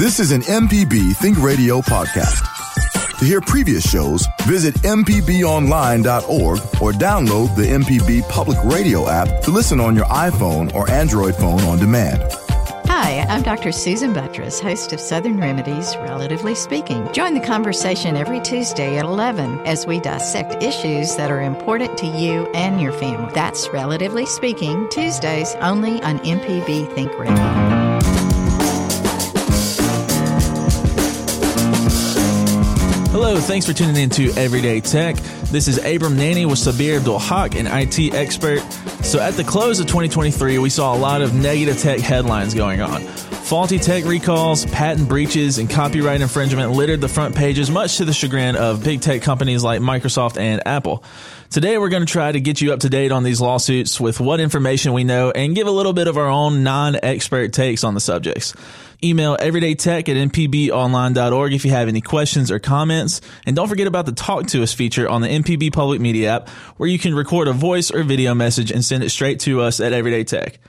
This is an MPB Think Radio podcast. To hear previous shows, visit MPBOnline.org or download the MPB Public Radio app to listen on your iPhone or Android phone on demand. Hi, I'm Dr. Susan Buttross, host of Southern Remedies, Relatively Speaking. Join the conversation every Tuesday at 11 as we dissect issues that are important to you and your family. That's Relatively Speaking, Tuesdays only on MPB Think Radio. Hello, thanks for tuning in to Everyday Tech. This is Abram Nanney with Sabir Abdul-Haqq, an IT expert. So, at the close of 2023, we saw a lot of negative tech headlines going on. Faulty tech recalls, patent breaches, and copyright infringement littered the front pages, much to the chagrin of big tech companies like Microsoft and Apple. Today, we're going to try to get you up to date on these lawsuits with what information we know and give a little bit of our own non expert takes on the subjects. Email everydaytech at mpbonline.org if you have any questions or comments. And don't forget about the Talk to Us feature on the MPB Public Media app, where you can record a voice or video message and send it straight to us at Everyday Tech.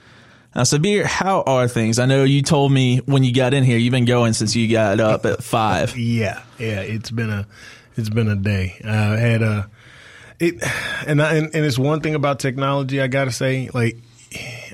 Now, Sabir, how are things? I know you told me when you got in here, you've been going since you got up at five. yeah, yeah, it's been a, it's been a day. I had a, it, and I, and, and it's one thing about technology. I gotta say, like,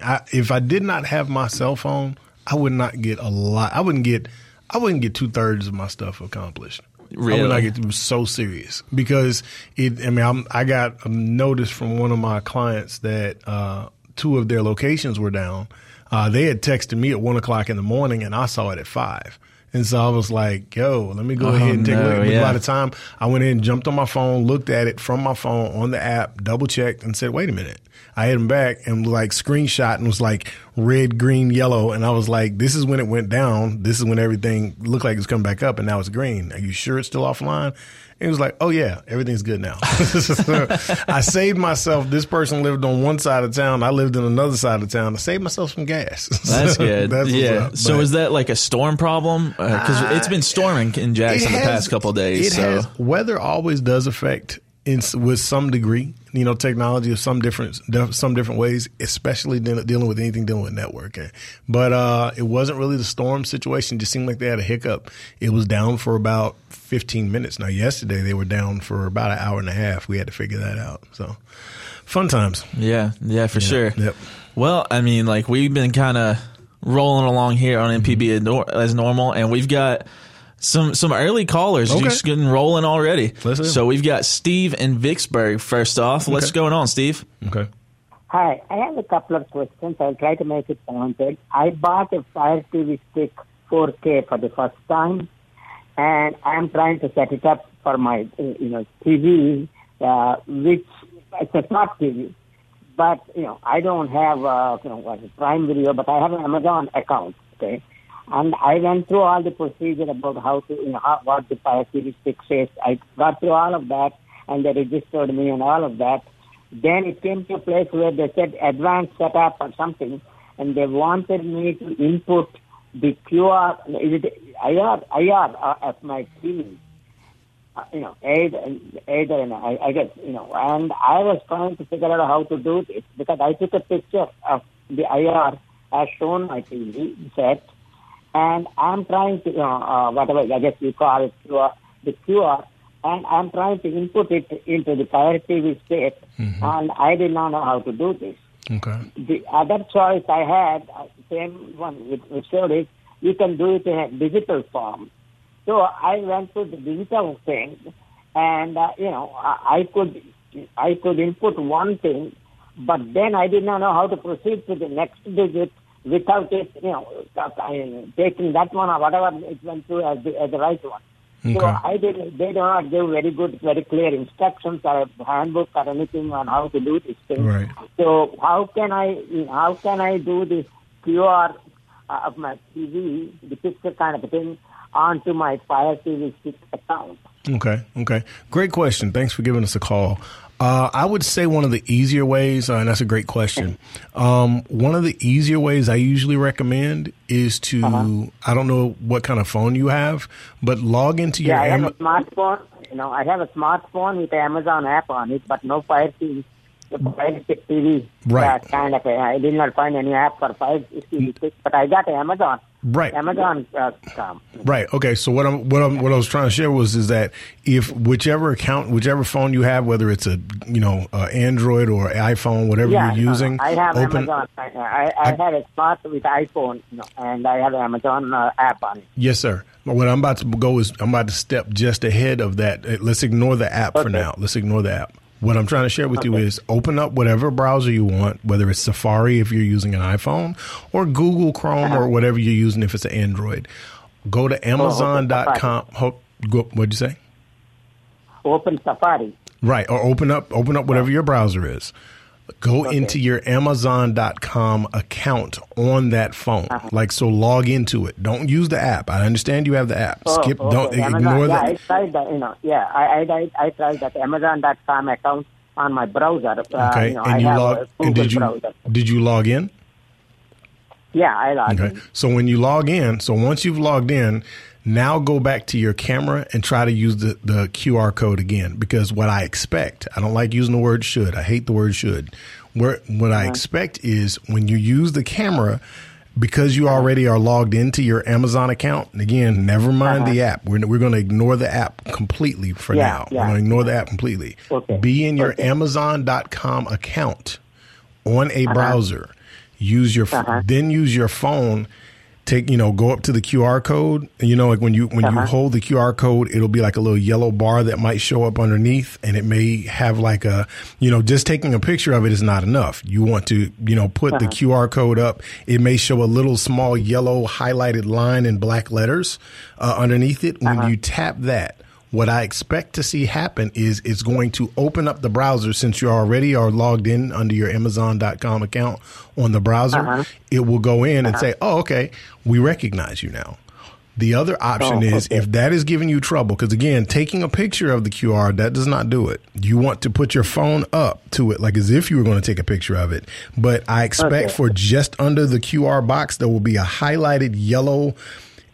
I, if I did not have my cell phone, I would not get a lot. I wouldn't get. I wouldn't get two thirds of my stuff accomplished. Really? I would not get it so serious because it. I mean, I'm, i got a notice from one of my clients that uh, two of their locations were down. Uh, they had texted me at one o'clock in the morning, and I saw it at five. And so I was like, yo, let me go Oh, ahead and take a no, look. But yeah. By the time I went in, jumped on my phone, looked at it from my phone on the app, double checked, and said, wait a minute. I hit him back and like screenshot and was like red, green, yellow. And I was like, this is when it went down. This is when everything looked like it was coming back up and now it's green. Are you sure it's still offline? He was like, oh yeah, everything's good now. So I saved myself. This person lived on one side of town. I lived in another side of town. I saved myself some gas. That's So good. that's yeah. up. So is that like a storm problem? Uh, because it's been storming in Jackson it the past couple of days. So has weather always does affect in with some degree. You know, technology of some different some different ways, especially deal- dealing with anything dealing with networking. But uh, it wasn't really the storm situation. It just seemed like they had a hiccup. It was down for about 15 minutes. Now, yesterday they were down for about an hour and a half. We had to figure that out. So, fun times. yeah, yeah, for sure. Yep. Well, I mean, like we've been kind of rolling along here on Mm-hmm. MPB as normal, and we've got some some early callers Okay. just getting rolling already. Let's so we've got Steve in Vicksburg first off. What's going on, Steve? Okay. Hi, I have a couple of questions. I'll try to make it pointed. I bought a Fire TV Stick 4K for the first time, and I'm trying to set it up for my, uh, you know, TV, uh, which it's a smart TV. But you know, I don't have, uh, you know, what, Prime Video, but I have an Amazon account. Okay, and I went through all the procedure about how to, you know, how, what the Stick says. I got through all of that, and they registered me and all of that. Then it came to a place where they said advanced setup or something, and they wanted me to input the QR, is it IR, IR uh, of my TV. Uh, you know, either, either, you know, I, I guess, you know, and I was trying to figure out how to do this because I took a picture of the IR as shown my TV set, and I'm trying to, know, uh, whatever, I guess you call it QR, the QR, and I'm trying to input it into the Fire TV state, and I did not know how to do this. Okay. The other choice I had, uh, same one which showed is you can do it in a digital form. So I went to the digital thing, and uh, you know I, I could I could input one thing, but then I did not know how to proceed to the next digit without it, you know, taking that one or whatever it went through as the, as the right one. So Okay. I did. They do not give very good, very clear instructions or a handbook or anything on how to do this thing. Right. So how can I how can I do this QR uh, of my TV, the picture kind of thing, onto my Fire TV stick account? Okay. Okay. Great question. Thanks for giving us a call. Uh, I would say one of the easier ways, uh, and that's a great question. Um, one of the easier ways I usually recommend is to, Uh-huh. I don't know what kind of phone you have, but log into your Yeah, I have a smartphone. You know, I have a smartphone with the Amazon app on it, but no Fire TV Fire Stick TV. Right. Kind of. A, I did not find any app for Fire TV Stick, but I got Amazon. Right. Amazon. Uh, Right. Okay. So what I'm what I'm what I was trying to share was is that if whichever account, whichever phone you have, whether it's a you know uh, Android or iPhone, whatever yeah, you're using, I have open. Amazon. I, I, I have a smart with iPhone, and I have Amazon uh, app on it. Yes, sir. What I'm about to go is I'm about to step just ahead of that. Let's ignore the app for now. Let's ignore the app. What I'm trying to share with you is open up whatever browser you want, whether it's Safari if you're using an iPhone or Google Chrome or uh-huh. whatever you're using if it's an Android. Go to Amazon.com. What'd you say? Open Safari. Right, or open up open up whatever your browser is. Go into your Amazon.com account on that phone. Uh-huh. Like so log into it. Don't use the app. I understand you have the app. Oh, Skip okay. don't Amazon, ignore yeah, I tried that. You know, yeah, I I, I, tried that Amazon.com account on my browser. Uh, Okay. you know, and I you log and did you browser. did you log in? Yeah, I logged Okay. in. So when you log in, so once you've logged in, now go back to your camera and try to use the, the QR code again. Because what I expect, I don't like using the word should. I hate the word should. Where, what I uh-huh. expect is when you use the camera, because you uh-huh. already are logged into your Amazon account, and again, never mind the uh-huh. app. We're, we're going to ignore the app completely for Yeah, now. yeah. We're going to ignore the app completely. Okay. Be in your Okay. Amazon.com account on Uh-huh. a browser. Use your f then use your phone. Take you know go up to the QR code. You know like when you when Uh-huh. you hold the QR code, it'll be like a little yellow bar that might show up underneath, and it may have like a you know just taking a picture of it is not enough. You want to you know put Uh-huh. the QR code up. It may show a little small yellow highlighted line in black letters uh, underneath it. Uh-huh. When you tap that, what I expect to see happen is it's going to open up the browser since you already are logged in under your Amazon.com account on the browser. Uh-huh. It will go in and say, oh, okay, we recognize you now. The other option Oh, is okay. if that is giving you trouble, because again, taking a picture of the QR, that does not do it. You want to put your phone up to it, like as if you were going to take a picture of it. But I expect Okay. for just under the QR box, there will be a highlighted yellow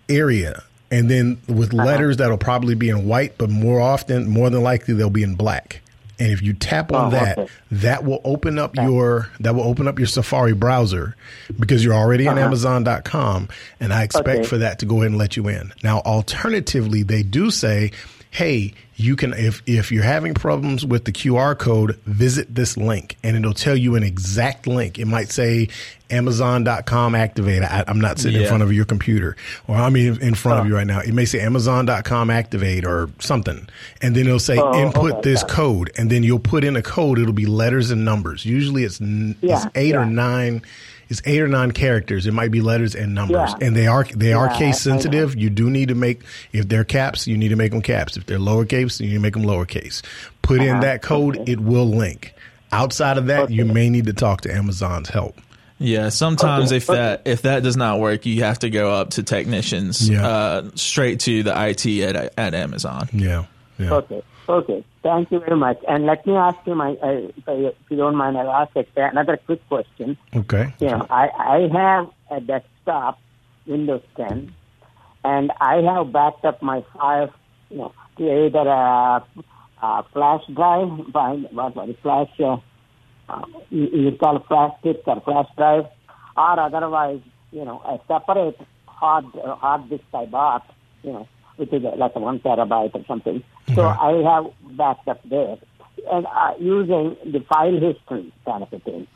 area. And then with Uh-huh. letters that'll probably be in white, but more often, more than likely, they'll be in black. And if you tap on Oh, that, okay. that will open up your that will open up your Safari browser because you're already in Amazon.com, and I expect Uh-huh. Okay. for that to go ahead and let you in. Now, alternatively, they do say, "Hey, you can if if you're having problems with the QR code, visit this link, and it'll tell you an exact link. It might say Amazon.com activate. I, I'm not sitting in front of your computer, or I mean in front of you right now. It may say Amazon.com activate or something, and then it'll say Oh, input okay, this code, and then you'll put in a code. It'll be letters and numbers. Usually, it's n- it's Yeah, eight or nine. It's eight or nine characters. It might be letters and numbers, Yeah. and they are they are case I- I know. sensitive. You do need to make if they're caps, you need to make them caps. If they're lowercase, you need to make them lowercase. Put in Uh-huh. that code; Okay. it will link. Outside of that, you may need to talk to Amazon's help. Yeah, sometimes Okay, if okay. that if that does not work, you have to go up to technicians, Yeah. uh, straight to the IT at at Amazon. Yeah, yeah. Okay. Okay. Thank you very much. And let me ask you my, uh, if, I, if you don't mind, I'll ask another quick question. Okay. You know, I, I have a desktop, Windows 10, and I have backed up my files, you know, to either a, a flash drive, by what, what, flash, uh, uh, you, you call it flash disk or flash drive, or otherwise, you know, a separate hard uh, hard disk I bought, you know, which is like a one terabyte or something. So. I have backed up there, and uh, using the file history kind of a thing.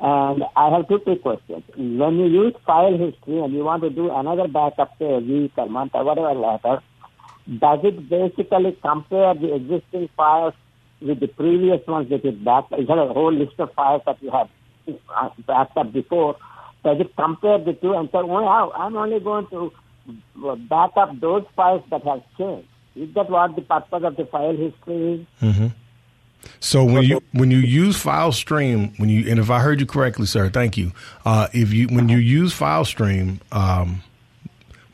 And I have two quick questions. When you use file history and you want to do another backup, say a week or month or whatever later, does it basically compare the existing files with the previous ones that you backed? Up? Is there a whole list of files that you have uh, backed up before? Does it compare the two and say, wow, I'm only going to back up those files that have changed? Is that what the purpose of the file history is? So when you when you use file stream when you and if I heard you correctly, sir, thank you. Uh, if you when you use file stream, um,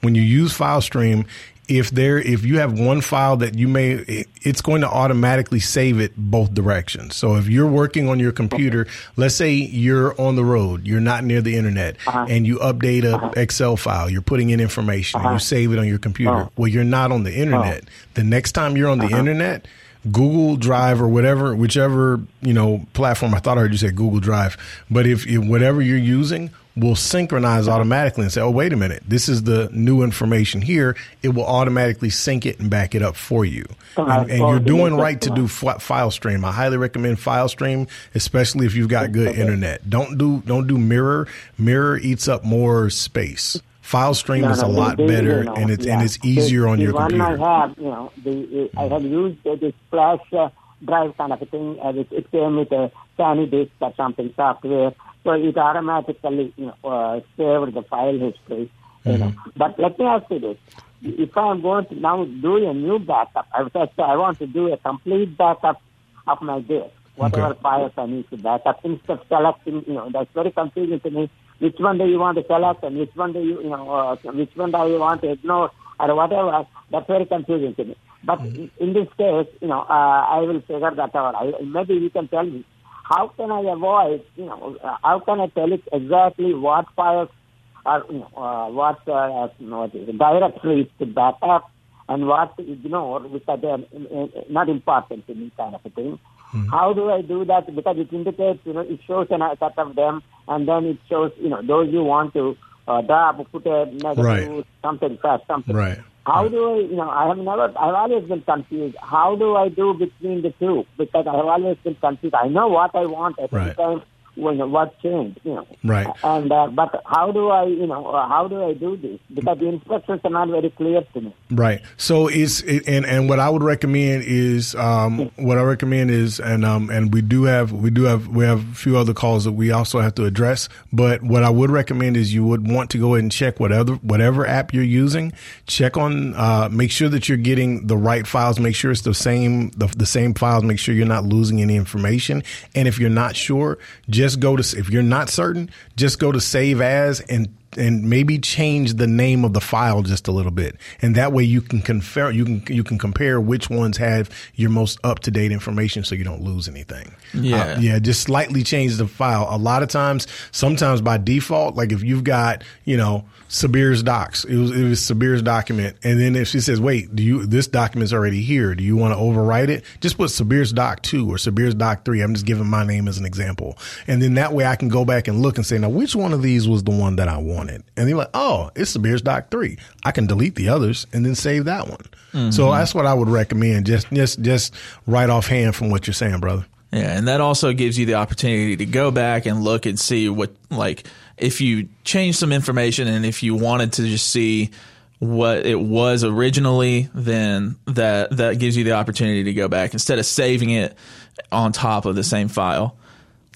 when you use file stream, if there if you have one file that you may it- it's going to automatically save it both directions. So if you're working on your computer, let's say you're on the road, you're not near the internet, uh-huh. and you update a uh-huh. Excel file, you're putting in information, and you uh-huh. save it on your computer. Oh. Well, you're not on the oh. internet. The next time you're on the internet, Google Drive or whatever, whichever you know platform. I thought I heard you say Google Drive, but if, if whatever you're using will synchronize automatically and say, "Oh, wait a minute, this is the new information here." It will automatically sync it and back it up for you. And, and you're doing right to do file stream. I highly recommend file stream, especially if you've got good internet. Don't do don't do mirror. Mirror eats up more space. File stream no, is a lot they, better, you know, and it's yeah. and it's easier the, on the your one computer. I have, you know, the, I have used uh, this flash uh, drive kind of a thing. Uh, it, it came with a SanDisk or something software, so it automatically you know uh, saved the file history. You mm-hmm. know, but let me ask you this: If I'm going to now do a new backup, I, I want to do a complete backup of my disk, whatever okay. files I need to backup, instead of selecting, you know, that's very confusing to me which one do you want to select and which one do you, you know, uh, which one do you want to ignore or whatever. That's very confusing to me. But mm-hmm. in this case, you know, uh, I will figure that out. I, maybe you can tell me how can I avoid, you know, uh, how can I tell it exactly what files are, you know, uh, what uh, you know, directories to back up and what to ignore which are uh, not important to me kind of a thing. Mm-hmm. How do I do that? Because it indicates, you know, it shows an set of them, and then it shows, you know, those you want to uh, drop, put a negative, right. something something. Right. How right. do I, you know, I have never, I've always been confused. How do I do between the two? Because I have always been confused. I know what I want at right. the time when what changed, you know. Right. And uh, but how do I, you know, uh, how do I do this? Because the instructions are not very clear to me. Right. So it's and and what I would recommend is um, what I recommend is and um and we do have we do have we have a few other calls that we also have to address. But what I would recommend is you would want to go ahead and check whatever whatever app you're using. Check on uh, make sure that you're getting the right files. Make sure it's the same the, the same files. Make sure you're not losing any information. And if you're not sure, just go to if you're not certain, just go to save as and and maybe change the name of the file just a little bit, and that way you can compare you can you can compare which ones have your most up to date information, so you don't lose anything. Yeah, uh, yeah, just slightly change the file. A lot of times, sometimes by default, like if you've got you know Sabir's docs, it was it was Sabir's document, and then if she says, "Wait, do you this document's already here? Do you want to overwrite it?" Just put Sabir's doc two or Sabir's doc three. I'm just giving my name as an example, and then that way I can go back and look and say, "Now, which one of these was the one that I wanted. And they're like, oh, it's Sabir's Doc 3. I can delete the others and then save that one. Mm-hmm. So that's what I would recommend. Just, just, just right offhand from what you're saying, brother. Yeah. And that also gives you the opportunity to go back and look and see what, like, if you change some information and if you wanted to just see what it was originally, then that, that gives you the opportunity to go back instead of saving it on top of the same file.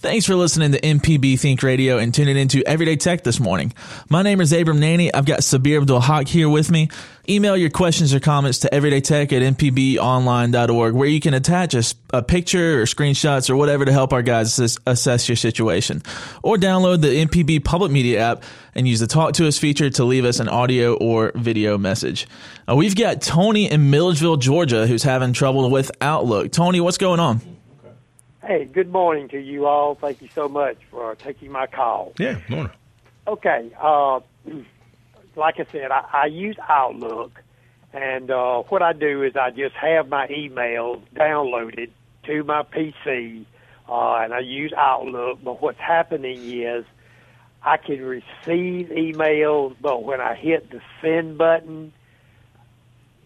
Thanks for listening to MPB Think Radio and tuning into Everyday Tech this morning. My name is Abram Nanney. I've got Sabir Abdul-Haqq here with me. Email your questions or comments to everydaytech at mpbonline.org where you can attach a, a, picture or screenshots or whatever to help our guys assess, assess your situation. Or download the MPB Public Media app and use the Talk to Us feature to leave us an audio or video message. Uh, we've got Tony in Milledgeville, Georgia, who's having trouble with Outlook. Tony, what's going on? Hey, good morning to you all. Thank you so much for taking my call. Yeah, morning. Okay, uh, like I said, I, I use Outlook, and uh, what I do is I just have my email downloaded to my PC, uh, and I use Outlook. But what's happening is I can receive emails, but when I hit the send button,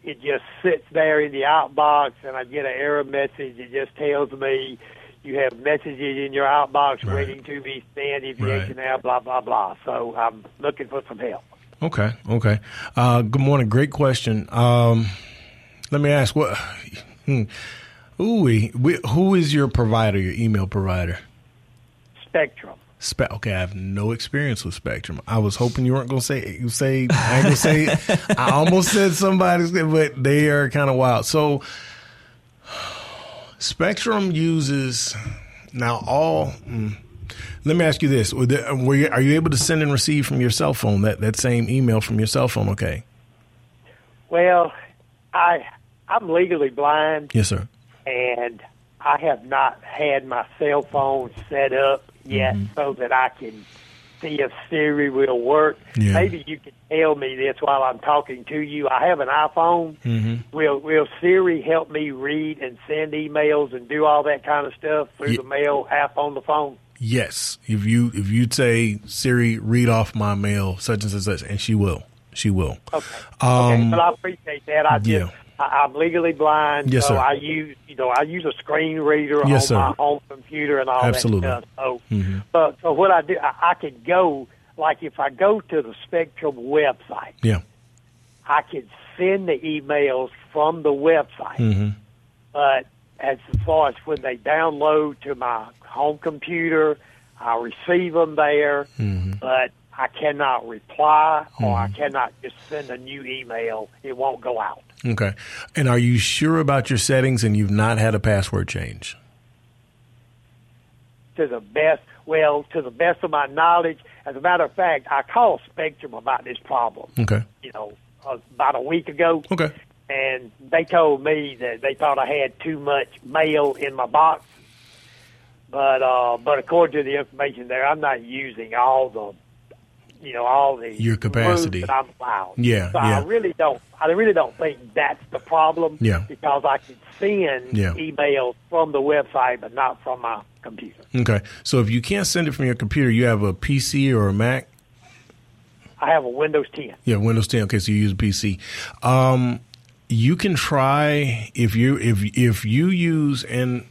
it just sits there in the outbox, and I get an error message. It just tells me you have messages in your outbox right. waiting to be sent if you right. now, blah, blah, blah. So I'm looking for some help. Okay, okay. Uh, good morning. Great question. Um, let me ask what. Hmm, ooh, who is your provider? Your email provider? Spectrum. Spe- okay, I have no experience with Spectrum. I was hoping you weren't gonna say you say I ain't gonna say. I almost said somebody's, but they are kind of wild. So Spectrum uses now all. Mm, let me ask you this: Were you, are you able to send and receive from your cell phone that, that same email from your cell phone? Okay. Well, I I'm legally blind. Yes, sir. And I have not had my cell phone set up yet mm-hmm. so that I can see if Siri will work. Yeah. Maybe you can tell me this while I'm talking to you. I have an iPhone. Mm-hmm. Will Will Siri help me read and send emails and do all that kind of stuff through Ye- the mail app on the phone? Yes, if you if you say Siri, read off my mail, such and such, such, and she will, she will. Okay. okay. But I appreciate that. I just Um, yeah. I, I'm legally blind, Yes, so sir. I use you know I use a screen reader Yes, on sir. my home computer and all Absolutely. Mm-hmm. that stuff. So, but so what I do, I, I could go like if I go to the Spectrum website, Yeah, I could send the emails from the website. Mm-hmm. But as far as when they download to my home computer, I receive them there, Mm-hmm. but I cannot reply or I cannot just send a new email. It won't go out. Okay. And are you sure about your settings and you've not had a password change? To the best, well, to the best of my knowledge, as a matter of fact, I called Spectrum about this problem. Okay, You know, uh, about a week ago. okay, and they told me that they thought I had too much mail in my box. But uh, but according to the information there, I'm not using all the, you know, all the Your capacity. that I'm allowed. Yeah, so yeah. I really don't. I really don't think that's the problem. Yeah. because I can send Yeah. emails from the website, but not from my computer. okay. So if you can't send it from your computer, you have a PC or a Mac. I have a Windows 10. Yeah, Windows 10. Okay, so you use a PC. Um, you can try if you if if you use and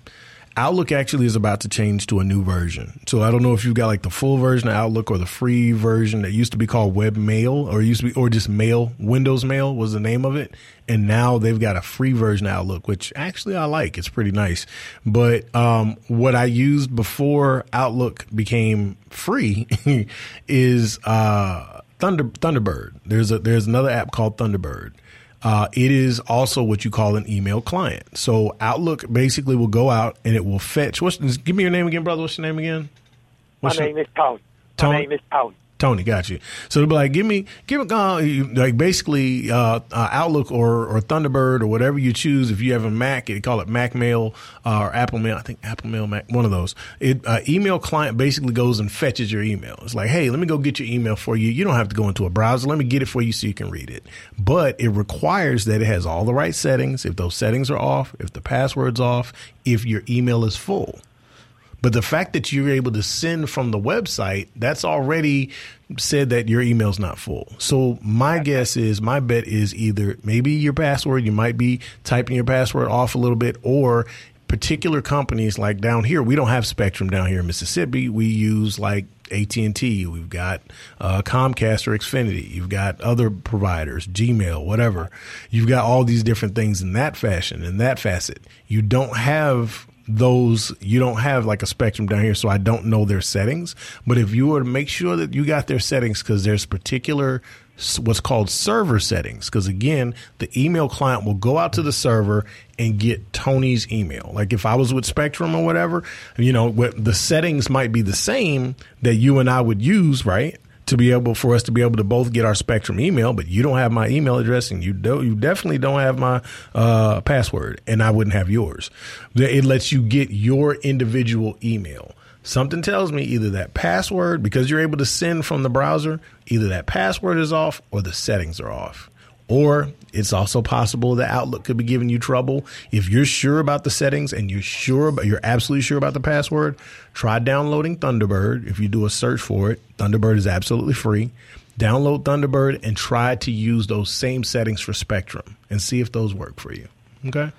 Outlook actually is about to change to a new version. So I don't know if you've got like the full version of Outlook or the free version that used to be called Webmail or used to be or just Mail. Windows Mail was the name of it, and now they've got a free version of Outlook, which actually I like. It's pretty nice. But um, what I used before Outlook became free is uh, Thunder Thunderbird. There's a there's another app called Thunderbird. Uh, it is also what you call an email client. So Outlook basically will go out and it will fetch. What's give me your name again, brother? What's your name again? My What's your- name is Tony. Tony? My name is Tony. Tony, got you. So they'll be like, give me, give it, uh, like basically, uh, uh, Outlook or, or Thunderbird or whatever you choose. If you have a Mac, they call it Mac Mail uh, or Apple Mail. I think Apple Mail, Mac, one of those. It uh, email client basically goes and fetches your email. It's like, hey, let me go get your email for you. You don't have to go into a browser. Let me get it for you so you can read it. But it requires that it has all the right settings. If those settings are off, if the password's off, if your email is full. But the fact that you're able to send from the website, that's already said that your email's not full. So my guess is, my bet is either maybe your password, you might be typing your password off a little bit, or particular companies like down here, we don't have Spectrum down here in Mississippi. We use like AT&T, we've got uh, Comcast or Xfinity, you've got other providers, Gmail, whatever. You've got all these different things in that fashion, in that facet. You don't have those you don't have like a spectrum down here so i don't know their settings. But if you were to make sure that you got their settings because there's particular what's called server settings. Because again the email client will go out to the server and get tony's email. Like if i was with spectrum or whatever you know what the settings might be the same that you and i would use right to be able for us to be able to both get our Spectrum email, but you don't have my email address and you don't you definitely don't have my uh, password, and I wouldn't have yours. It lets you get your individual email. Something tells me either that password because you're able to send from the browser, either that password is off or the settings are off. Or it's also possible that Outlook could be giving you trouble. If you're sure about the settings and you're sure about, you're absolutely sure about the password, try downloading Thunderbird. If you do a search for it, Thunderbird is absolutely free. Download Thunderbird and try to use those same settings for Spectrum and see if those work for you. Okay.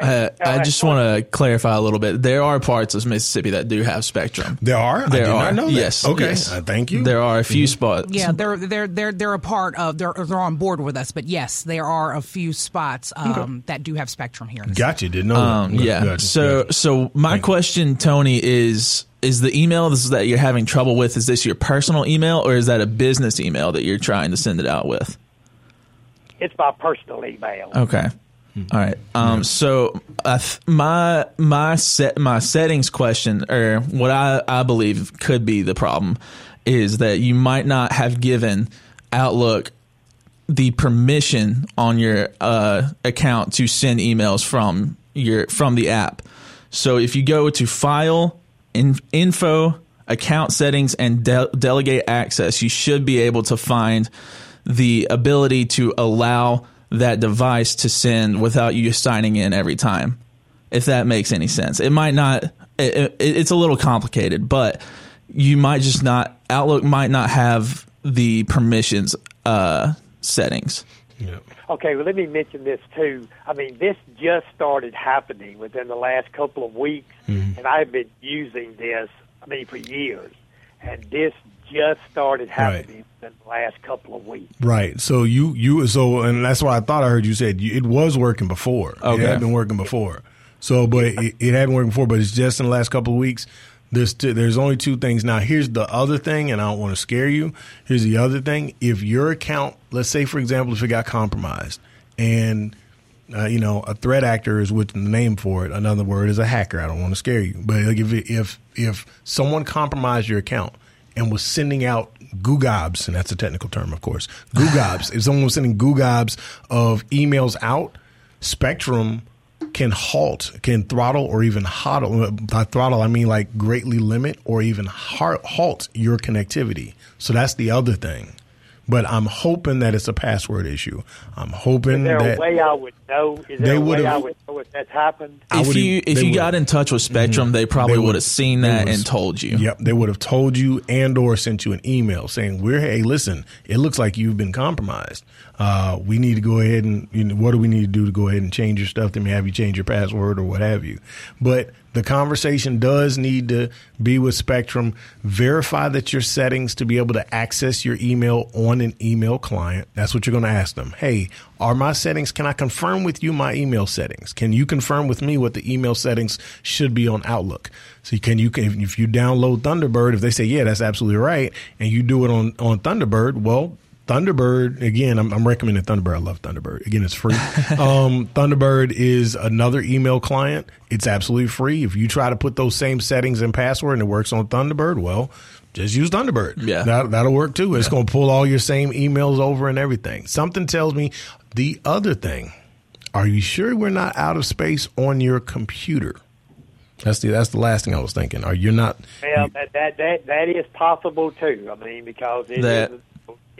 Uh, I just want to clarify a little bit. There are parts of Mississippi that do have Spectrum. There are. I There did are. not know that. Yes. Okay. yes. Uh, thank you. There are a few spots. Yeah, they're they're they're they're a part of they're they're on board with us, but yes, there are a few spots um, that do have Spectrum here. Gotcha. Didn't know. Um, that. yeah. Gotcha. So, Gotcha. so my question, Tony, is is the email that you're having trouble with? Is this your personal email or is that a business email that you're trying to send it out with? It's my personal email. Okay. All right. Um, so uh, my my set my settings question, or what I, I believe could be the problem, is that you might not have given Outlook the permission on your uh, account to send emails from your from the app. So if you go to File, in, Info, account settings and de- delegate access, you should be able to find the ability to allow that device to send without you signing in every time. If that makes any sense, it might not. It, it, it's a little complicated, but you might just not. Outlook might not have the permissions uh, settings. Okay, well, let me mention this too. I mean, this just started happening within the last couple of weeks, Mm-hmm. and I've been using this, I mean, for years. And this just started happening in the last couple of weeks. Right. So you you so and that's why I thought I heard you said you, it was working before. Okay. It had been working before. So, but it, it hadn't worked before. But it's just in the last couple of weeks. There's two, there's only two things. Now here's the other thing, and I don't want to scare you. Here's the other thing. If your account, let's say for example, if it got compromised, and uh, you know, a threat actor is with the name for it. Another word is a hacker. I don't want to scare you, but like if if if someone compromised your account and was sending out googobs, and that's a technical term, of course, googobs. if someone was sending googobs of emails out, Spectrum can halt, can throttle, or even hodl. Uh, by throttle, I mean like greatly limit or even halt your connectivity. So that's the other thing. But I'm hoping that it's a password issue. I'm hoping Is there that a way I would know? Is They there a way would've- I would know if that's happened? If you if you got would've- in touch with Spectrum, they probably They would would've- seen that and told you. Yep, they would have told you and or sent you an email saying, "We're hey, listen, it looks like you've been compromised. Uh, we need to go ahead and you know, what do we need to do to go ahead and change your stuff? They may have you change your password or what have you." But the conversation does need to be with Spectrum. Verify that your settings to be able to access your email on an email client. That's what you're going to ask them. Hey, are my settings? Can I confirm with you my email settings? Can you confirm with me what the email settings should be on Outlook? So can you if you download Thunderbird, if they say yeah, that's absolutely right, and you do it on on Thunderbird, well. Thunderbird again. I'm, I'm recommending Thunderbird. I love Thunderbird. Again, it's free. um, Thunderbird is another email client. It's absolutely free. If you try to put those same settings and password and it works on Thunderbird, well, just use Thunderbird. Yeah. that, that'll work too. It's going to pull all your same emails over and everything. Something tells me the other thing. Are you sure we're not out of space on your computer? That's the that's the last thing I was thinking. Are you not? Well, that, that that that is possible too. I mean, because it That- is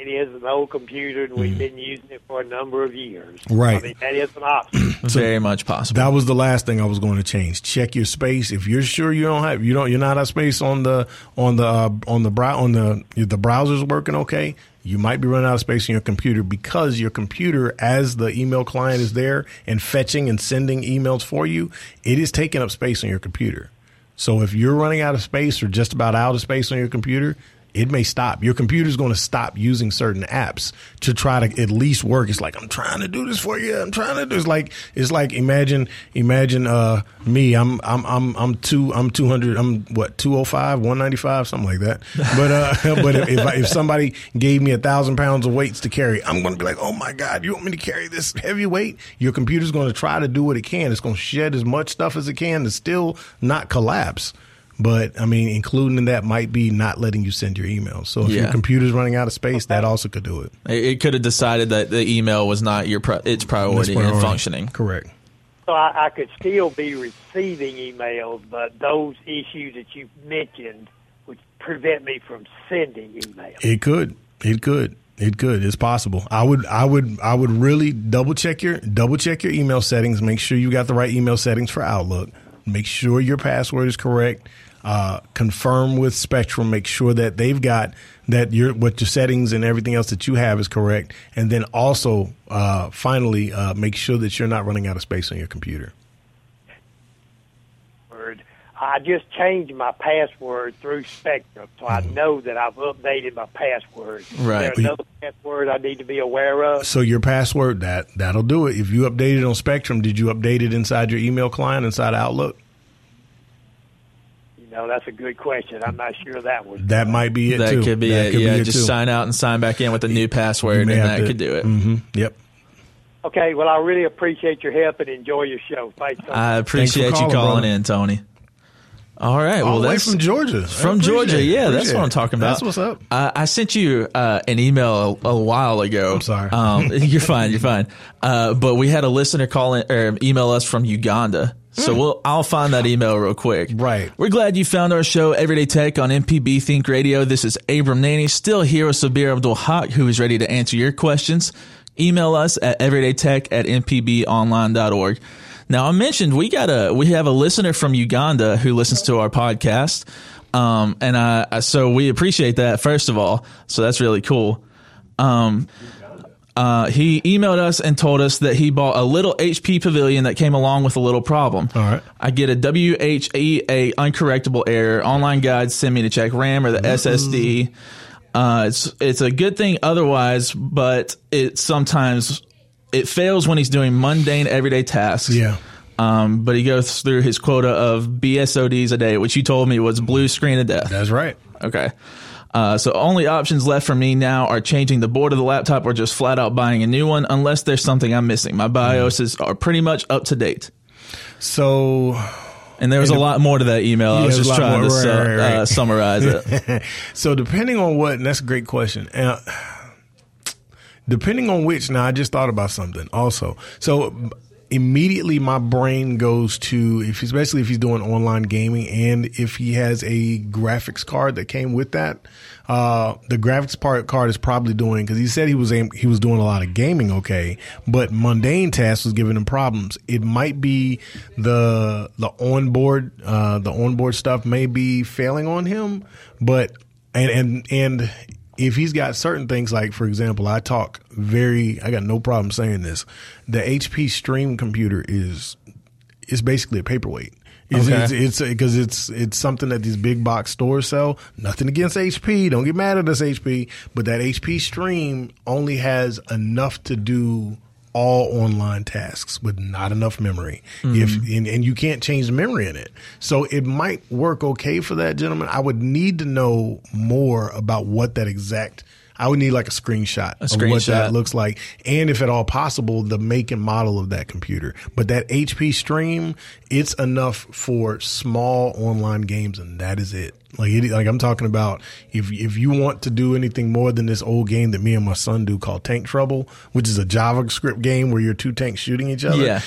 it is an old computer, and we've been using it for a number of years. Mm. Right. I mean, that is an option. Very much possible. That was the last thing I was going to change. Check your space. If you're sure you don't have, you don't, you're not out of space on the on the uh, on the brow on the if the browser's working okay. You might be running out of space in your computer because your computer, as the email client is there and fetching and sending emails for you, it is taking up space on your computer. So if you're running out of space or just about out of space on your computer, it may stop. Your computer's going to stop using certain apps to try to at least work. It's like I'm trying to do this for you. I'm trying to do. It's like it's like imagine imagine uh me. I'm I'm I'm I'm two I'm two hundred. I'm what two oh five one ninety five something like that. But uh but if if, I, if somebody gave me a thousand pounds of weights to carry, I'm going to be like, oh my god, you want me to carry this heavy weight? Your computer's going to try to do what it can. It's going to shed as much stuff as it can to still not collapse. But I mean, including in that might be not letting you send your emails. So if Yeah. your computer's running out of space, that also could do it. It, it could have decided that the email was not your pri- its priority, That's in functioning. Correct. So I, I could still be receiving emails, but those issues that you mentioned would prevent me from sending emails. It could. It could. It could. It's possible. I would. I would. I would really double check your double check your email settings. Make sure you got the right email settings for Outlook. Make sure your password is correct. Uh, confirm with Spectrum. Make sure that they've got that your what your settings and everything else that you have is correct. And then also, uh, finally, uh, make sure that you're not running out of space on your computer. Word. I just changed my password through Spectrum, so I know that I've updated my password. Right. Is there another password I need to be aware of? So your password that that'll do it. If you update it on Spectrum, did you update it inside your email client inside Outlook? You know, that's a good question. I'm not sure that was. That might be it That too. could be That it. could yeah, it, just too. sign out and sign back in with a new password, and that to- could do it. hmm Yep. Okay, well, I really appreciate your help and enjoy your show. Thanks. so I much. appreciate you calling, calling brother. in, Tony. All right, All well, that's from Georgia. From Georgia, it. yeah, that's what I'm talking about. That's what's up. Uh, I sent you uh, an email a, a while ago. I'm sorry. Um, you're fine. You're fine. Uh, but we had a listener call in or email us from Uganda, So we'll I'll find that email real quick. Right. We're glad you found our show Everyday Tech on MPB Think Radio. This is Abram Nanney, still here with Sabir Abdul-Haqq, who is ready to answer your questions. Email us at everydaytech at mpbonline.org. Now I mentioned we got a we have a listener from Uganda who listens to our podcast. Um, and I, so we appreciate that first of all. So that's really cool. Um, uh, he emailed us and told us that he bought a little HP Pavilion that came along with a little problem. All right. I get a WHEA uncorrectable error. Online guides send me to check RAM or the SSD. Uh, it's it's a good thing otherwise, but it sometimes it fails when he's doing mundane everyday tasks. Yeah. Um, but he goes through his quota of BSODs a day, which you told me was blue screen of death. That's right. Okay. Uh, so only options left for me now are changing the board of the laptop or just flat out buying a new one unless there's something I'm missing. My BIOSes are pretty much up to date. So And there was a lot more to that email. I was just trying more. to Right, right, right. Uh, summarize it. so depending on what, and that's a great question. Uh, depending on which, now I just thought about something also. So immediately my brain goes to if especially if he's doing online gaming and if he has a graphics card that came with that. Uh, the graphics part card is probably doing because he said he was he was doing a lot of gaming, okay, but mundane tasks was giving him problems. It might be the the onboard uh, the onboard stuff may be failing on him, but and and and if he's got certain things like for example i talk very i got no problem saying this the hp stream computer is is basically a paperweight it's, Okay. it's it's because it's it's something that these big box stores sell. Nothing against HP. Don't get mad at us, HP. But that HP Stream only has enough to do all online tasks with not enough memory. If mm-hmm. and, and you can't change the memory in it, so it might work okay for that gentleman. I would need to know more about what that exact. I would need like a screenshot, of what that looks like, and if at all possible, the make and model of that computer. But that HP Stream, it's enough for small online games, and that is it. Like, it, like I'm talking about, if if you want to do anything more than this old game that me and my son do called Tank Trouble, which is a JavaScript game where you're two tanks shooting each other. Yeah.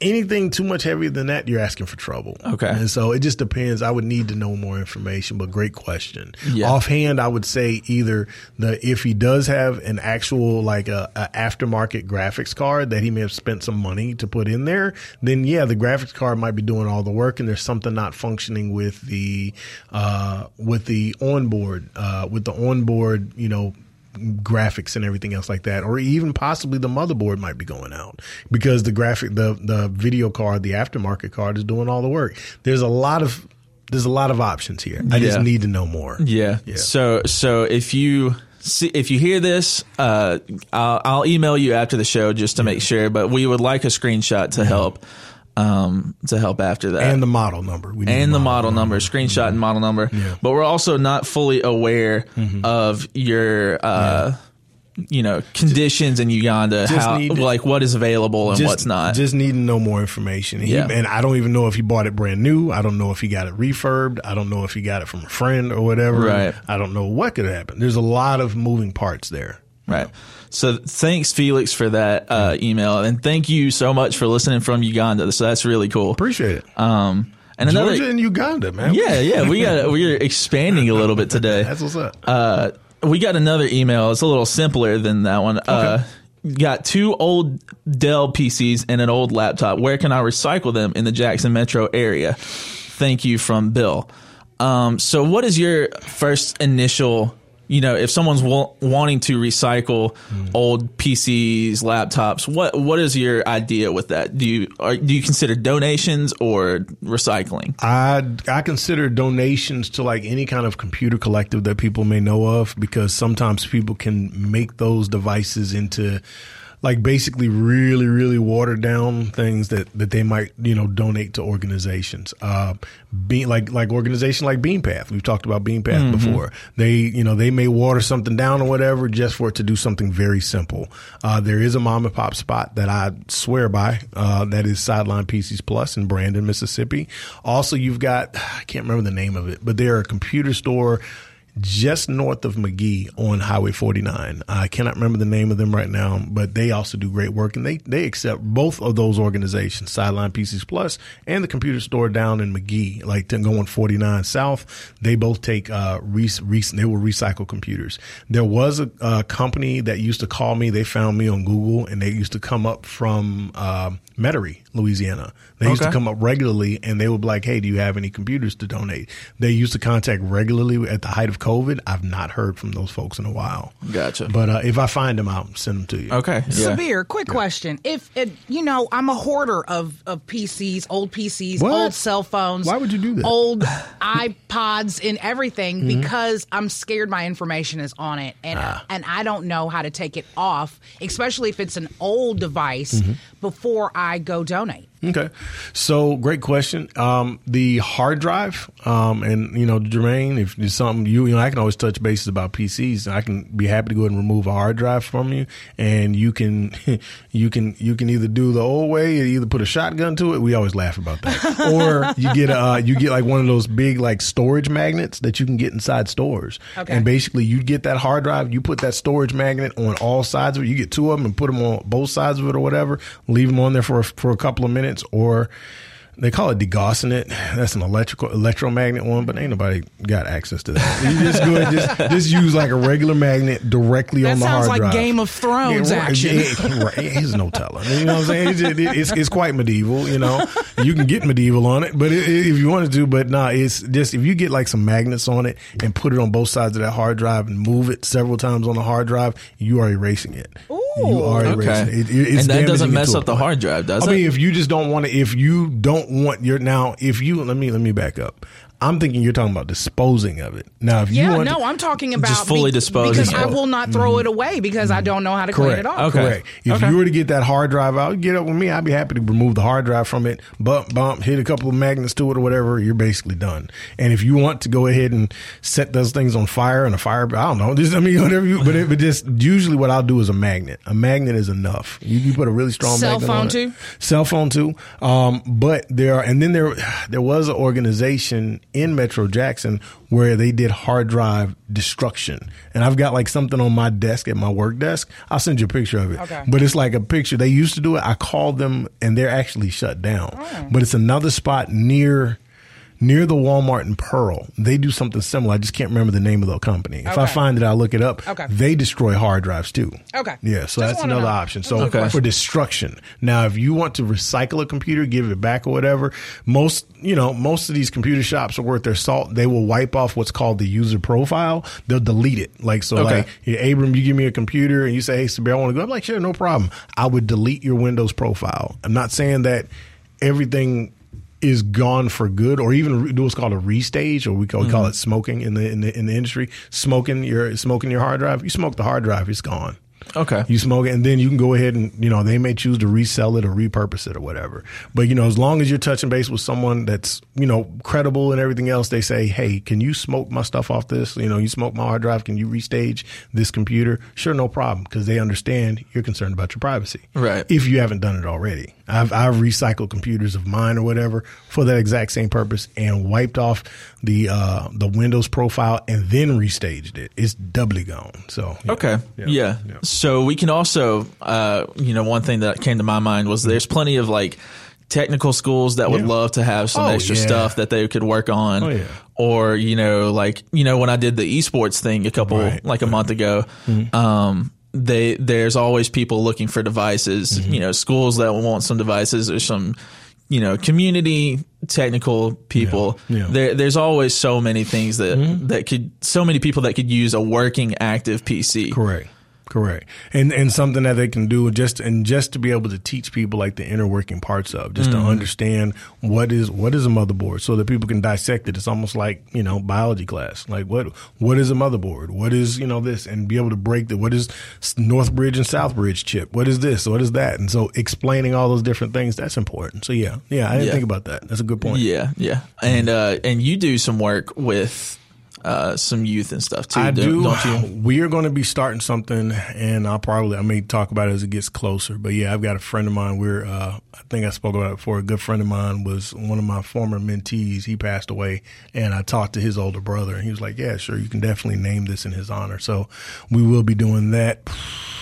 Anything too much heavier than that, you're asking for trouble. Okay. And so it just depends. I would need to know more information, but great question. Yeah. Offhand, I would say either the if he does have an actual like a, a aftermarket graphics card that he may have spent some money to put in there, then yeah, the graphics card might be doing all the work, and there's something not functioning with the uh, with the onboard uh, with the onboard, you know graphics and everything else like that, or even possibly the motherboard might be going out because the graphic, the the video card, the aftermarket card is doing all the work. There's a lot of there's a lot of options here. I just need to know more. Yeah. Yeah. So so if you see if you hear this, uh, I'll, I'll email you after the show just to make sure. But we would like a screenshot to help um, to help after that. And the model number. We need and the model number, screenshot and model number. But we're also not fully aware Mm-hmm. of your, uh, you know, conditions in Uganda, how need- like what is available and just, what's not. Just need no more information. He- Yeah. And I don't even know if he bought it brand new. I don't know if he got it refurbed. I don't know if he got it from a friend or whatever. Right. I don't know what could happen. There's a lot of moving parts there. Right. So thanks, Felix, for that uh, email, and thank you so much for listening from Uganda. So that's really cool. Appreciate it. Um, and Georgia another, and Uganda, man. yeah, yeah, we got we're expanding a little bit today. That's what's up. Uh, we got another email. It's a little simpler than that one. Uh, got two old Dell PCs and an old laptop. Where can I recycle them in the Jackson metro area? Thank you from Bill. Um, so what is your first initial, you know, if someone's wa- wanting to recycle hmm. old PCs, laptops, what, what is your idea with that? Do you, are, do you consider donations or recycling? I I consider donations to like any kind of computer collective that people may know of because sometimes people can make those devices into like basically really really watered down things that that they might you know donate to organizations. Uh being like like organization like beanpath. We've talked about beanpath before. They you know they may water something down or whatever just for it to do something very simple. Uh there is a mom and pop spot that i swear by uh that is sideline pcs plus in brandon mississippi. Also you've got i can't remember the name of it but they're a computer store just north of Magee on Highway 49. I cannot remember the name of them right now, but they also do great work, and they they accept both of those organizations, Sideline PCs Plus and the computer store down in Magee, like going 49 South. They both take uh, re- re- they will recycle computers. There was a, a, company that used to call me. They found me on Google, and they used to come up from uh, Metairie, Louisiana. They used Okay. to come up regularly, and they would be like, "Hey, do you have any computers to donate?" They used to contact regularly at the height of COVID. I've not heard from those folks in a while. Gotcha. But uh, if I find them, I'll send them to you. Okay. Yeah. Sabir, quick question. If it, you know, I'm a hoarder of, of PCs, old PCs, What? old cell phones. Why would you do that? Old iPods and everything Mm-hmm. because I'm scared my information is on it and Ah. and I don't know how to take it off, especially if it's an old device Mm-hmm. Before I go donate. Okay. So great question. Um, the hard drive, um, and you know, Jermaine, if there's something you, you know, I can always touch bases about PCs. I can be happy to go ahead and remove a hard drive from you, and you can, you can, you can either do the old way, either put a shotgun to it. We always laugh about that, or you get, uh, you get like one of those big like storage magnets that you can get inside stores, Okay. and basically you get that hard drive, you put that storage magnet on all sides of it. You get two of them and put them on both sides of it or whatever. Leave them on there for a, for a couple of minutes, or they call it degaussing it. That's an electrical electromagnet one, but ain't nobody got access to that. You just go ahead, just just use like a regular magnet directly That on the sounds hard like drive. Sounds like Game of Thrones Yeah, right, action. yeah, right. It's no telling. You know what I'm saying? It's, just- it's, it's quite medieval. You know, you can get medieval on it, but it, it- if you wanted to, but nah, it's just if you get like some magnets on it and put it on both sides of that hard drive and move it several times on the hard drive, you are erasing it. You are erasing Okay. it. It- it's and that doesn't mess up the hard drive, does I it? I mean, if you just don't want to, if you don't want your now, if you let me let me back up. I'm thinking you're talking about disposing of it. Now, if you Yeah, want no, to, I'm talking about Just fully disposing because of I will not throw it away because I don't know how to clean it off. Okay. Correct. If Okay. you were to get that hard drive out, get up with me. I'd be happy to remove the hard drive from it, bump, bump, hit a couple of magnets to it or whatever. You're basically done. And if you want to go ahead and set those things on fire and a fire, I don't know. Just I mean, whatever you. But, it, but just usually what I'll do is a magnet. A magnet is enough. You, you put a really strong Cell magnet phone on it. too? Cell phone too. Um, but there are, and then there there was an organization in Metro Jackson where they did hard drive destruction. And I've got like something on my desk at my work desk. I'll send you a picture of it. Okay. But it's like a picture. They used to do it. I called them and they're actually shut down. Oh. But it's another spot near near the Walmart in Pearl. They do something similar. I just can't remember the name of the company. If I find it, I'll look it up. Okay. They destroy hard drives too. Okay. Yeah, so Just that's another know. option. So Okay. for destruction. Now, if you want to recycle a computer, give it back or whatever, most you know most of these computer shops are worth their salt. They will wipe off what's called the user profile. They'll delete it. Like so, Okay. like hey, Abram, you give me a computer and you say, "Hey, Sabir, I want to go." I'm like, "Sure, no problem." I would delete your Windows profile. I'm not saying that everything is gone for good, or even do what's called a restage, or we call, we call mm-hmm. it smoking in the in the in the industry. Smoking your smoking your hard drive. You smoke the hard drive, it's gone. okay. You smoke it, and then you can go ahead and you know they may choose to resell it or repurpose it or whatever. But you know, as long as you're touching base with someone that's you know credible and everything else, they say, "Hey, can you smoke my stuff off this? You know, you smoke my hard drive. Can you restage this computer?" Sure, no problem, because they understand you're concerned about your privacy. Right. If you haven't done it already, I've I've recycled computers of mine or whatever for that exact same purpose and wiped off the uh, the Windows profile and then restaged it. It's doubly gone. So yeah. Okay. Yeah. Yeah. Yeah. So we can also, uh, you know, one thing that came to my mind was there's plenty of like technical schools that would Yeah. love to have some Oh, extra yeah. stuff that they could work on. Oh, yeah. Or, you know, like, you know, when I did the esports thing a couple, Right. like a month ago, Mm-hmm. um, they, there's always people looking for devices, Mm-hmm. you know, schools that want some devices or some, you know, community technical people. Yeah. Yeah. There, there's always so many things that, that could, so many people that could use a working active PC. Correct. Correct. And and something that they can do just and just to be able to teach people like the inner working parts of, just Mm-hmm. to understand what is what is a motherboard so that people can dissect it. It's almost like, you know, biology class. Like what what is a motherboard? What is, you know, this and be able to break the what is Northbridge and Southbridge chip? What is this? What is that? And so explaining all those different things, that's important. So yeah. Yeah, I didn't Yeah. think about that. That's a good point. Yeah, yeah, and uh, and you do some work with uh, some youth and stuff too. I don't. Don't you? We are going to be starting something, and I'll probably I may talk about it as it gets closer. But yeah, I've got a friend of mine. We're uh, I think I spoke about it before. A good friend of mine was one of my former mentees. He passed away, and I talked to his older brother, and he was like, "Yeah, sure, you can definitely name this in his honor." So we will be doing that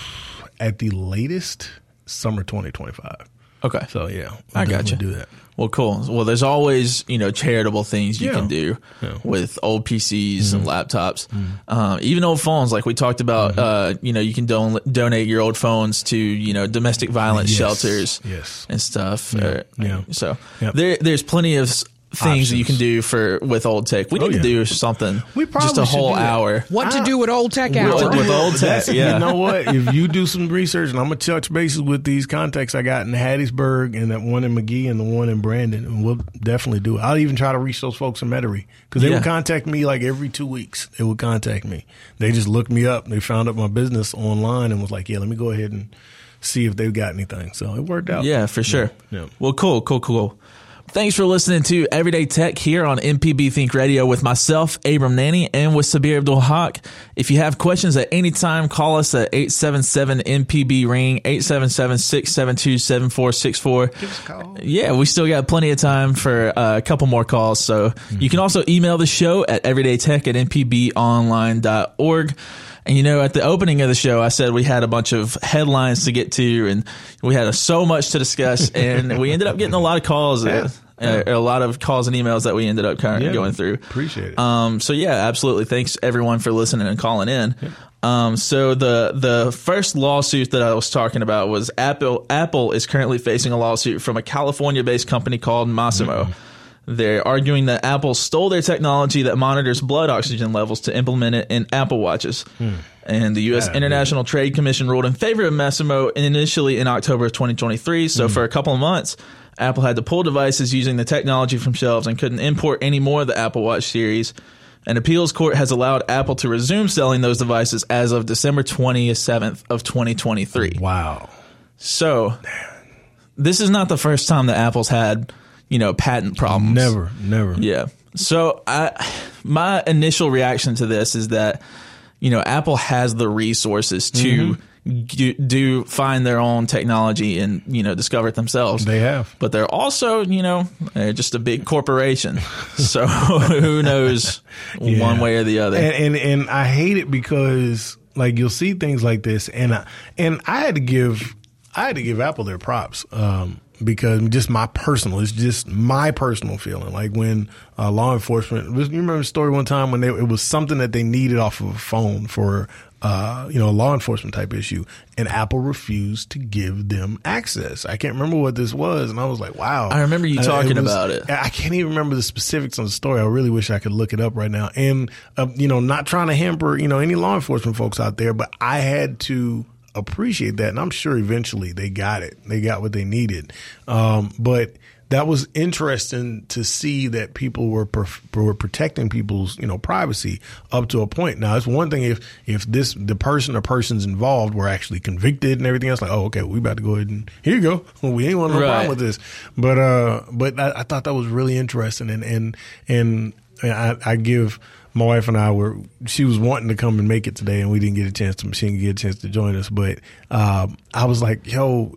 at the latest summer 2025. Okay. So yeah, we'll I definitely gotcha. Do that. Well, cool. Well, there's always you know charitable things you Yeah. can do Yeah. Mm-hmm. with old PCs and laptops, um, even old phones. Like we talked about, Mm-hmm. uh, you know, you can don- donate your old phones to you know domestic violence Yes. shelters, Yes. and stuff. Yeah. Uh, Yeah. So Yep. there, there's plenty of s- things that you can do for with old tech. We Oh, need to do something. We probably just a whole hour. What to do with old tech With- hour? with old tech, yeah. You know what? If you do some research, and I'm gonna touch bases with these contacts I got in Hattiesburg and that one in Magee and the one in Brandon, and we'll definitely do it. I'll even try to reach those folks in Metairie because they Yeah. would contact me like every two weeks. They would contact me. They just looked me up. They found out my business online and was like, "Yeah, let me go ahead and see if they've got anything." So it worked out. Yeah, for sure. Yeah. Well, cool, cool, cool. Thanks for listening to Everyday Tech here on MPB Think Radio with myself, Abram Nanney, and with Sabir Abdul-Haqq. If you have questions at any time, call us at 877 MPB ring, 877 672 7464. Yeah, we still got plenty of time for uh, a couple more calls. So you can also email the show at everydaytech at mpbonline.org. And you know, at the opening of the show, I said we had a bunch of headlines to get to, and we had so much to discuss, and we ended up getting a lot of calls, uh, uh, a lot of calls and emails that we ended up kind of Yeah. going through. Appreciate it. Um, so yeah, absolutely. Thanks everyone for listening and calling in. Um, so the the first lawsuit that I was talking about was Apple. Apple is currently facing a lawsuit from a California-based company called Masimo. They're arguing that Apple stole their technology that monitors blood oxygen levels to implement it in Apple watches. Hmm. And the U.S. Yeah, International Trade Commission ruled in favor of Masimo initially in October of 2023. So hmm. for a couple of months, Apple had to pull devices using the technology from shelves and couldn't import any more of the Apple Watch series. An appeals court has allowed Apple to resume selling those devices as of December 27th of 2023. wow. So this is not the first time that Apple's had, you know, patent problems. Never, never. Yeah. So I, my initial reaction to this is that, you know, Apple has the resources to do, do find their own technology and you know discover it themselves. They have. but they're also, you know, just a big corporation. so who knows one way or the other? And, and and I hate it because like you'll see things like this, and I, and I had to give I had to give Apple their props um, because just my personal, it's just my personal feeling. Like when uh, law enforcement, you remember the story one time when they, it was something that they needed off of a phone for. Uh, you know, a law enforcement type issue, and Apple refused to give them access. I can't remember what this was, and I was like, "Wow!" I remember you Uh, talking was- about it. I can't even remember the specifics on the story. I really wish I could look it up right now. And uh, you know, not trying to hamper you know any law enforcement folks out there, but I had to appreciate that, and I'm sure eventually they got it. They got what they needed. Um, but that was interesting to see that people were perf- were protecting people's you know privacy up to a point. Now it's one thing if if this the person or persons involved were actually convicted and everything else. Like, oh, okay, we about to go ahead and here you go. we ain't want no Right. problem with this. But uh, but I, I thought that was really interesting, and and and I, I give my wife and I were she was wanting to come and make it today, and we didn't get a chance to she didn't get a chance to join us. But um, I was like, yo.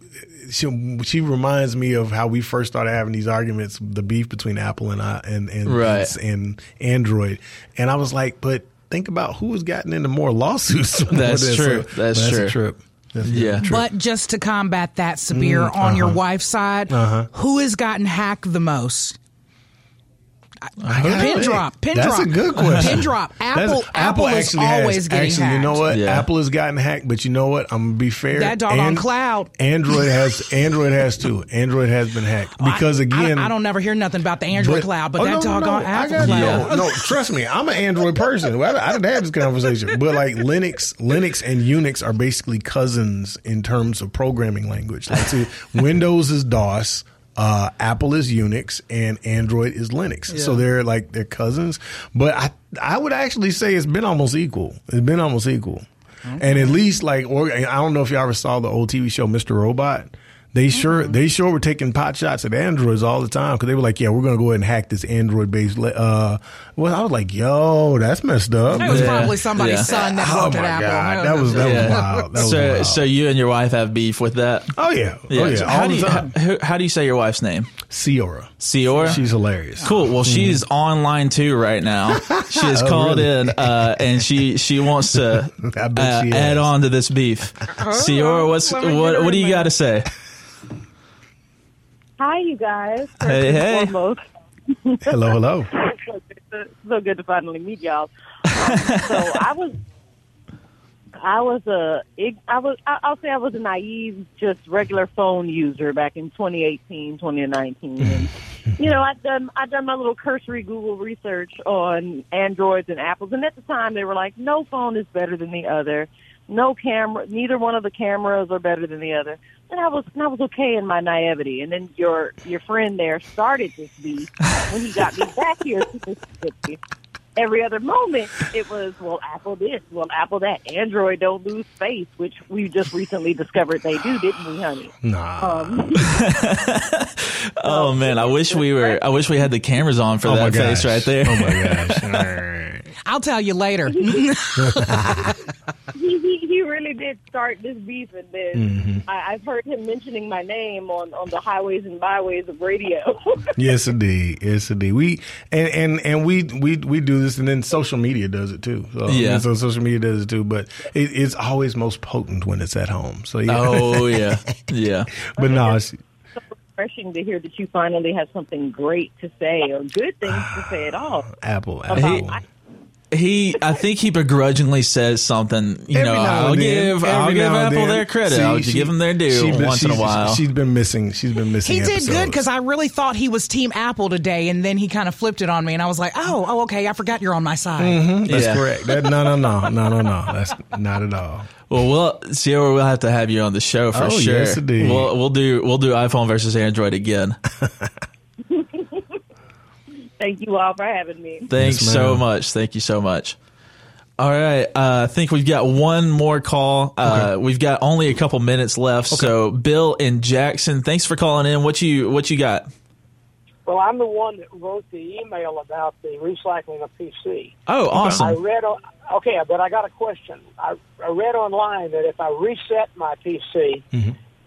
She, she reminds me of how we first started having these arguments, the beef between Apple and I and and Right. and Android, and I was like, but think about who has gotten into more lawsuits. That's than- true. so- That's A true. trip. That's Yeah. true. But just to combat that, Sabir, mm, on your uh-huh. wife's side, uh-huh. who has gotten hacked the most? I gotta Pin think. drop, pin That's drop, a good question. Pin drop. That's- Apple, Apple, is actually has- always getting actually, hacked. You know what? Yeah. Apple has gotten hacked, but you know what? I'm gonna be fair. That doggone cloud. Android has Android has too. Android has been hacked because again, I, I don't never hear nothing about the Android cloud, but oh, that no, no, doggone no, I Apple got- cloud. No, no, trust me, I'm an Android person. I, I didn't have this conversation, but like Linux, Linux and Unix are basically cousins in terms of programming language. Like, see, Windows is DOS. Uh, Apple is Unix and Android is Linux, so they're like they're cousins. But I I would actually say it's been almost equal. It's been almost equal, and at least like or, I don't know if y'all ever saw the old TV show Mr. Robot. They sure they sure were taking pot shots at Androids all the time because they were like, yeah, we're gonna go ahead and hack this Android based. Uh, well, I was like, yo, that's messed up. It was Yeah. probably somebody's Yeah. son that Oh my at Apple. god, that was that Yeah. was wild. That was So, wild. so you and your wife have beef with that? oh yeah, oh yeah, So how do you how, how do you say your wife's name? Ciora, Ciora. she's hilarious. Cool. Well, she's online too right now. She has Oh, called really? in, uh, and she she wants to uh, she add on to this beef. Ciora, what's let me get what what do you got to say? Hi, you guys. First Hey, hey. foremost, Hello, hello. so good to- so good to finally meet y'all. Um, so I was, I was a, I was, I- I'll say I was a naive, just regular phone user back in 2018, 2019. And, you know, I'd done, I'd done my little cursory Google research on Androids and Apples, and at the time they were like, no phone is better than the other. No camera, neither one of the cameras are better than the other. And I was, and I was okay in my naivety. And then your, your friend there started this beef when he got me back here to Mississippi every other moment it was well apple this well apple that android don't lose space which we just recently discovered they do didn't we honey Nah. um, Oh man, I wish we were. I wish we had the cameras on for oh that face right there. Oh my gosh. All right. I'll tell you later. really did start this beef and then Mm-hmm. I, i've heard him mentioning my name on on the highways and byways of radio Yes, indeed. Yes, indeed. We and and and we we we do this, and then social media does it too. So, Yeah. So social media does it too, but it, it's always most potent when it's at home. So yeah. Oh yeah, yeah. but no, it's, refreshing to hear that you finally have something great to say or good things to say at all Apple. about Apple. I- He, I think he begrudgingly says something. You know, Every now I'll and then. give, I'll Every give now and Apple then. their credit. See, I'll she- give them their due she been- once in a she's- while. She's been missing. She's been missing. He did episodes. good because I really thought he was Team Apple today, and then he kind of flipped it on me, and I was like, "Oh, oh, okay, I forgot you're on my side." Mm-hmm. That's Yeah. correct. That, no, no, no, no, no, no. That's not at all. Well, we'll Sierra, we'll have to have you on the show for Oh, sure. yes, indeed. We'll we'll do we'll do iPhone versus Android again. thank you all for having me Thanks Yes, so much. Thank you so much. All right, uh, I think we've got one more call. Uh, We've got only a couple minutes left. So, Bill and Jackson, thanks for calling in. What you what you got? Well, I'm the one that wrote the email about the recycling of PC. Oh, awesome! I awesome. read, on, okay, but I got a question. I, I read online that if I reset my PC,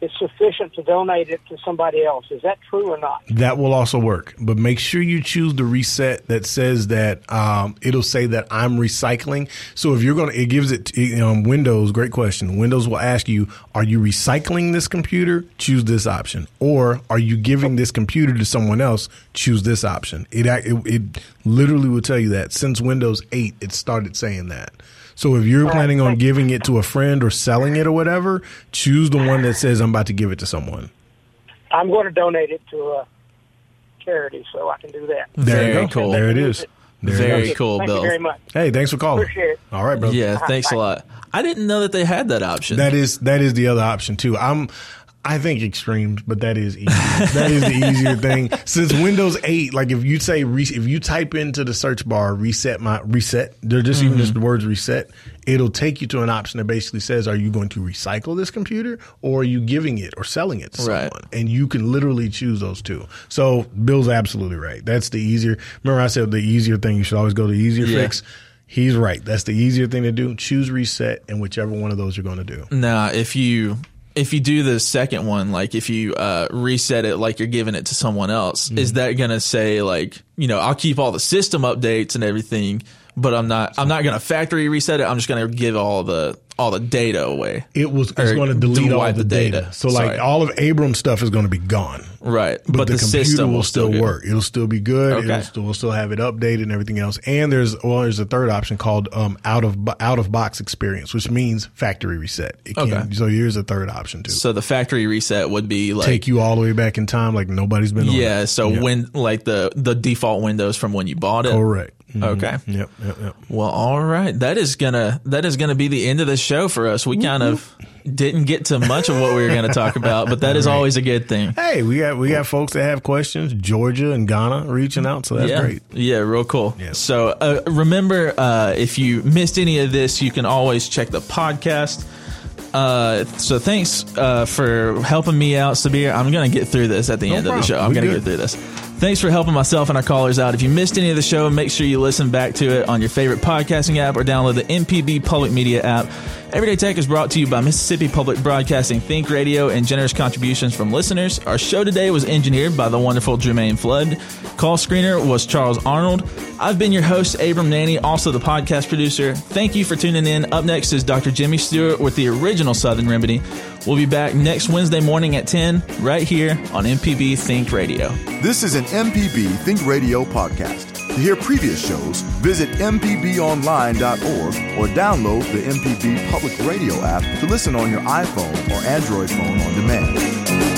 it's sufficient to donate it to somebody else. Is that true or not? That will also work, but make sure you choose the reset that says that um, it'll say that I'm recycling. So if you're gonna, it gives it um, Windows. Great question. Windows will ask you, "Are you recycling this computer?" Choose this option, or "Are you giving this computer to someone else?" Choose this option. It it, it literally will tell you that since Windows 8, it started saying that. So if you're planning on giving it to a friend or selling it or whatever, choose the one that says I'm about to give it to someone. I'm going to donate it to a charity, so I can do that. There Very you go. cool. There it is. There Very is. cool, Thank Bill. you very much. Hey, thanks for calling. Appreciate it. All right, brother. Yeah, thanks a lot. I didn't know that they had that option. That is that is the other option too. I'm I think extremes, but that is easy. that is the easier thing. Since Windows 8, like if you say re, if you type into the search bar reset my reset, they're just even just mm-hmm. the words reset, it'll take you to an option that basically says are you going to recycle this computer or are you giving it or selling it to Right. someone? And you can literally choose those two. So Bill's absolutely right. That's the easier. Remember I said the easier thing you should always go to easier Yeah. fix. He's right. That's the easier thing to do. Choose reset and whichever one of those you're going to do. Now, if you if you do the second one, like if you uh, reset it like you're giving it to someone else, Mm-hmm. is that gonna say like you know I'll keep all the system updates and everything, but I'm not I'm not gonna factory reset it. I'm just gonna give all the all the data away. It was it's going to delete all the the data. data. So like all of Abram's stuff is going to be gone. Right, But, the, computer system will still work. It'll still be good. Okay. It'll still, we'll still have it updated and everything else. And there's well, there's a third option called um, out of out of box experience, which means factory reset. It can, Okay. So here's a third option too. So the factory reset would be like Take you all the way back in time, like nobody's been. on yeah. So Yep. when like the the default windows from when you bought it. correct. Mhm. Okay. Yep. Yep. Yep. Well, all right. That is gonna that is gonna be the end of the show for us. We kind of didn't get to much of what we were going to talk about, but that is Right. always a good thing. Hey, we got we got folks that have questions. Georgia and Ghana reaching out, so that's yeah. great. Yeah, real cool. Yeah. So uh, remember, uh, if you missed any of this, you can always check the podcast Uh, so thanks uh, for helping me out, Sabir. I'm going to get through this at the No end of the show. I'm We going to good. get through this. Thanks for helping myself and our callers out. If you missed any of the show, make sure you listen back to it on your favorite podcasting app or download the MPB Public Media app. Everyday Tech is brought to you by Mississippi Public Broadcasting Think Radio and generous contributions from listeners. Our show today was engineered by the wonderful Jermaine Flood. Call screener was Charles Arnold. I've been your host, Abram Nanney, also the podcast producer. Thank you for tuning in. Up next is Dr. Jimmy Stewart with the original Southern Remedy. We'll be back next Wednesday morning at 10 right here on MPB Think Radio. This is an MPB Think Radio podcast. To hear previous shows, visit MPBOnline.org or download the MPB Public Radio app to listen on your iPhone or Android phone on demand.